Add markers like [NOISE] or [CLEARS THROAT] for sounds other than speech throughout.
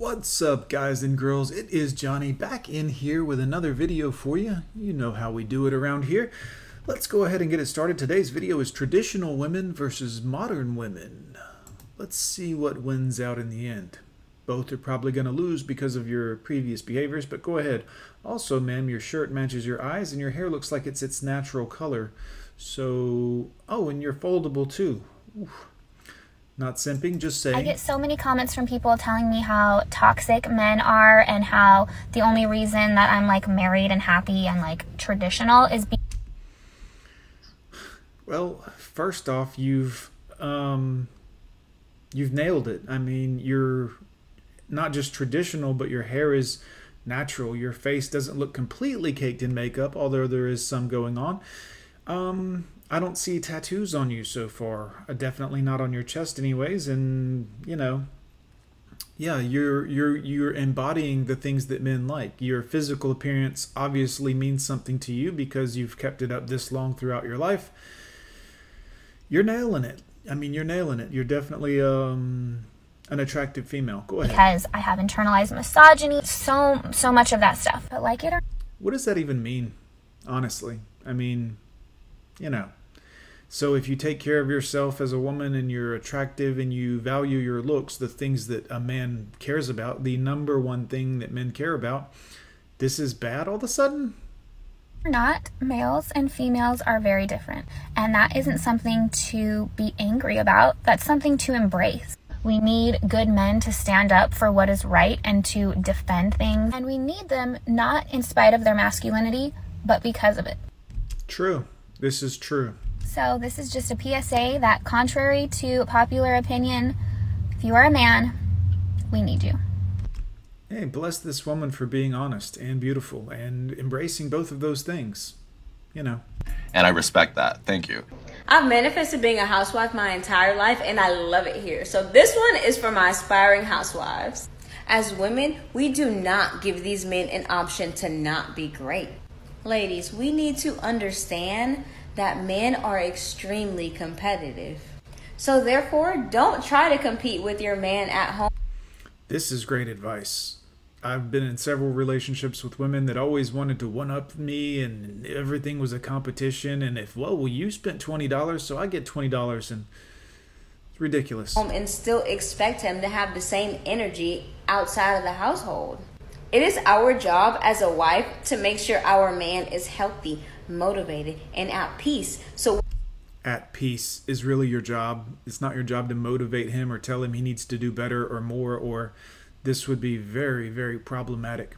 What's up guys and girls, it is Johnny back in here with another video for you. You know how we do it around here. Let's go ahead and get it started. Today's video is traditional women versus modern women. Let's see what wins out in the end. Both are probably going to lose because of your previous behaviors, but go ahead. Also, ma'am, your shirt matches your eyes and your hair looks like it's its natural color. So, oh, and you're foldable too. Oof. Not simping, just saying. I get so many comments from people telling me how toxic men are and how the only reason that I'm like married and happy and like traditional is because Well, first off, you've um you've nailed it. I mean, you're not just traditional, but your hair is natural. Your face doesn't look completely caked in makeup, although there is some going on. Um I don't see tattoos on you so far. Uh, definitely not on your chest, anyways. And you know, yeah, you're you're you're embodying the things that men like. Your physical appearance obviously means something to you because you've kept it up this long throughout your life. You're nailing it. I mean, you're nailing it. You're definitely um, an attractive female. Go ahead. because I have internalized misogyny, so so much of that stuff. But like it or What does that even mean? Honestly, I mean, you know. So if you take care of yourself as a woman and you're attractive and you value your looks, the things that a man cares about, the number one thing that men care about, this is bad all of a sudden? not, males and females are very different. And that isn't something to be angry about. That's something to embrace. We need good men to stand up for what is right and to defend things. And we need them not in spite of their masculinity, but because of it. True. This is true. So, this is just a PSA that, contrary to popular opinion, if you are a man, we need you. Hey, bless this woman for being honest and beautiful and embracing both of those things. You know. and I respect that. Thank you. I've manifested being a housewife my entire life and I love it here. So this one is for my aspiring housewives. As women, we do not give these men an option to not be great. Ladies, we need to understand that men are extremely competitive. So therefore, don't try to compete with your man at home. This is great advice. I've been in several relationships with women that always wanted to one up me and everything was a competition and if well, well you spent $20 so I get $20 and it's ridiculous. Um, and still expect him to have the same energy outside of the household. It is our job as a wife to make sure our man is healthy, motivated, and at peace. So At peace is really your job. It's not your job to motivate him or tell him he needs to do better or more or this would be very very problematic.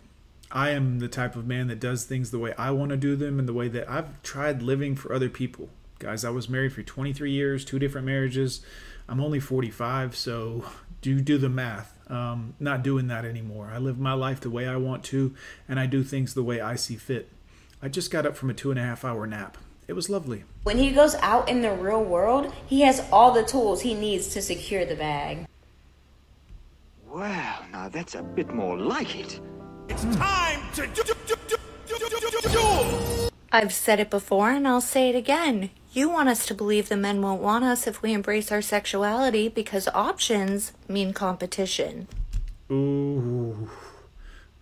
I am the type of man that does things the way I want to do them and the way that I've tried living for other people. Guys, I was married for 23 years, two different marriages. I'm only 45, so [LAUGHS] do do the math. Um, not doing that anymore. I live my life the way I want to, and I do things the way I see fit. I just got up from a two and a half hour nap. It was lovely. When he goes out in the real world, he has all the tools he needs to secure the bag. Well, now that's a bit more like it. It's time to do, do, do, I've said it before and I'll say it again. You want us to believe the men won't want us if we embrace our sexuality because options mean competition. Ooh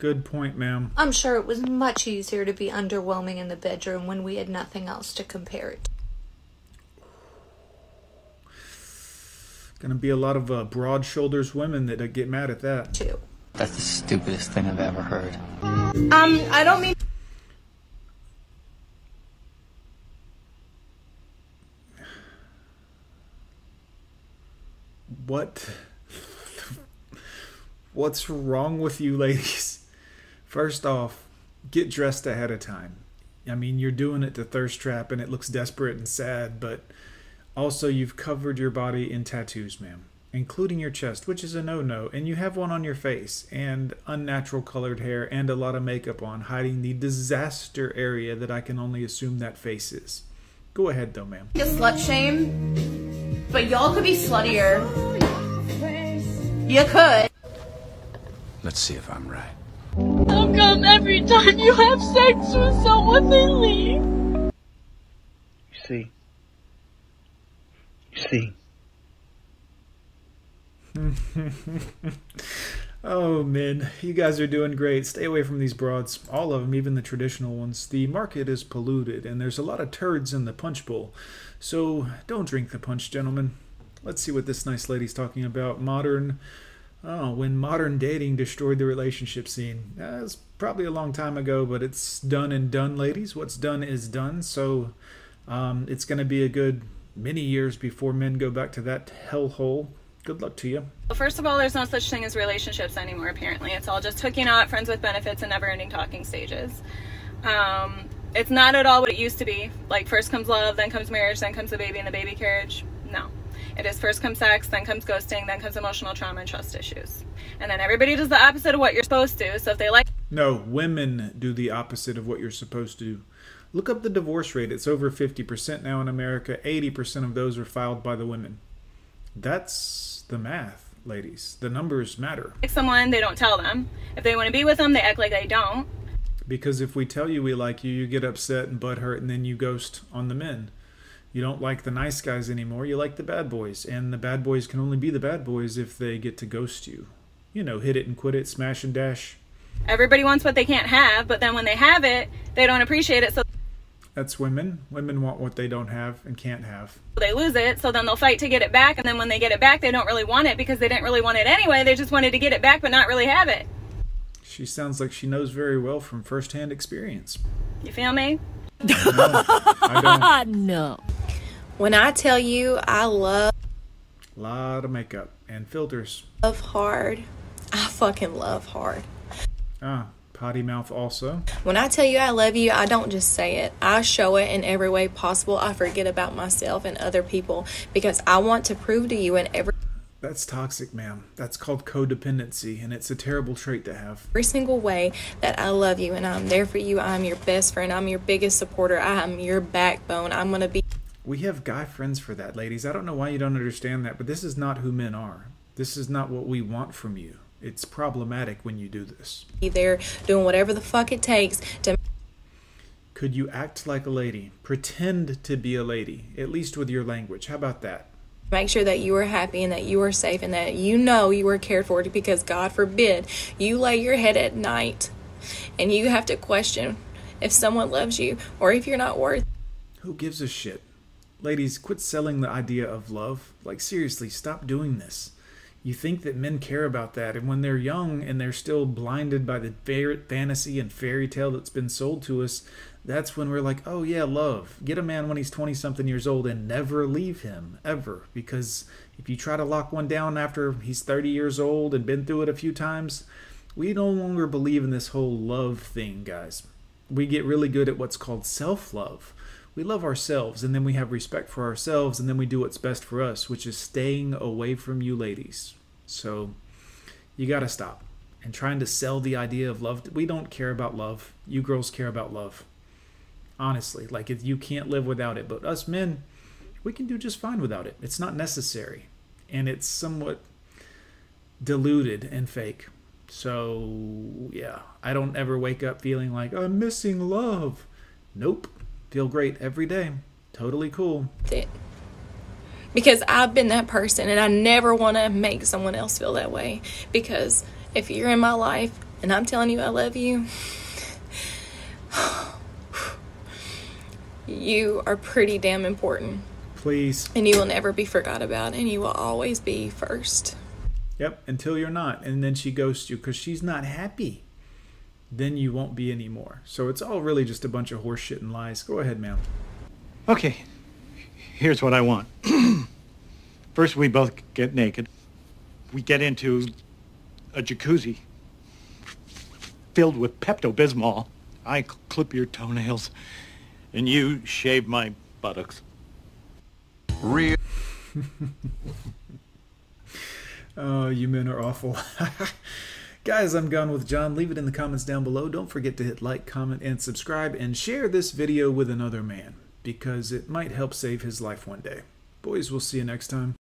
good point, ma'am. I'm sure it was much easier to be underwhelming in the bedroom when we had nothing else to compare it Gonna be a lot of uh, broad shoulders women that uh, get mad at that. to. That's the stupidest thing I've ever heard. Um, I don't mean What? What's wrong with you, ladies? First off, get dressed ahead of time. I mean, you're doing it to thirst trap and it looks desperate and sad, but also you've covered your body in tattoos, ma'am, including your chest, which is a no no, and you have one on your face, and unnatural colored hair, and a lot of makeup on, hiding the disaster area that I can only assume that face is. Go ahead, though, ma'am. a slut shame, but y'all could be sluttier. Oh, you could. Let's see if I'm right. How come every time you have sex with someone they leave? You see? You see? [LAUGHS] Oh, men, you guys are doing great. Stay away from these broads. All of them, even the traditional ones. The market is polluted, and there's a lot of turds in the punch bowl. So don't drink the punch, gentlemen. Let's see what this nice lady's talking about. Modern. Oh, when modern dating destroyed the relationship scene. It's probably a long time ago, but it's done and done, ladies. What's done is done. So um, it's going to be a good many years before men go back to that hellhole good luck to you. Well, first of all, there's no such thing as relationships anymore, apparently. It's all just hooking up, friends with benefits, and never ending talking stages. Um, it's not at all what it used to be. Like, first comes love, then comes marriage, then comes the baby and the baby carriage. No. It is first comes sex, then comes ghosting, then comes emotional trauma and trust issues. And then everybody does the opposite of what you're supposed to. So if they like. No, women do the opposite of what you're supposed to. Look up the divorce rate. It's over 50% now in America. 80% of those are filed by the women. That's the math, ladies. The numbers matter. Like someone, they don't tell them. If they want to be with them, they act like they don't. Because if we tell you we like you, you get upset and butthurt, and then you ghost on the men. You don't like the nice guys anymore. You like the bad boys, and the bad boys can only be the bad boys if they get to ghost you. You know, hit it and quit it, smash and dash. Everybody wants what they can't have, but then when they have it, they don't appreciate it. So that's women. Women want what they don't have and can't have. They lose it, so then they'll fight to get it back, and then when they get it back, they don't really want it because they didn't really want it anyway. They just wanted to get it back but not really have it. She sounds like she knows very well from firsthand experience. You feel me? No, I don't. [LAUGHS] no. When I tell you I love a lot of makeup and filters. Love hard. I fucking love hard. Ah, potty mouth also. When I tell you I love you, I don't just say it. I show it in every way possible. I forget about myself and other people because I want to prove to you in every that's toxic, ma'am. That's called codependency, and it's a terrible trait to have. Every single way that I love you and I'm there for you. I'm your best friend. I'm your biggest supporter. I'm your backbone. I'm going to be. We have guy friends for that, ladies. I don't know why you don't understand that, but this is not who men are. This is not what we want from you it's problematic when you do this. They're doing whatever the fuck it takes to. Could you act like a lady? Pretend to be a lady, at least with your language. How about that? Make sure that you are happy and that you are safe and that you know you are cared for because God forbid you lay your head at night and you have to question if someone loves you or if you're not worth. Who gives a shit? Ladies, quit selling the idea of love. Like, seriously, stop doing this. You think that men care about that and when they're young and they're still blinded by the favorite fantasy and fairy tale that's been sold to us that's when we're like oh yeah love. Get a man when he's 20 something years old and never leave him ever. Because if you try to lock one down after he's 30 years old and been through it a few times we no longer believe in this whole love thing guys. We get really good at what's called self-love we love ourselves and then we have respect for ourselves and then we do what's best for us, which is staying away from you ladies. So you got to stop. And trying to sell the idea of love. We don't care about love. You girls care about love. Honestly, like if you can't live without it, but us men, we can do just fine without it. It's not necessary. And it's somewhat diluted and fake. So, yeah, I don't ever wake up feeling like I'm missing love. Nope. Feel great every day. Totally cool. Because I've been that person and I never want to make someone else feel that way. Because if you're in my life and I'm telling you I love you, [SIGHS] you are pretty damn important. Please. And you will never be forgot about and you will always be first. Yep, until you're not. And then she ghosts you because she's not happy then you won't be anymore. So it's all really just a bunch of horseshit and lies. Go ahead, ma'am. Okay, here's what I want. [CLEARS THROAT] First, we both get naked. We get into a jacuzzi filled with Pepto Bismol. I clip your toenails, and you shave my buttocks. Real. [LAUGHS] oh, you men are awful. [LAUGHS] Guys, I'm Gone with John. Leave it in the comments down below. Don't forget to hit like, comment, and subscribe, and share this video with another man, because it might help save his life one day. Boys, we'll see you next time.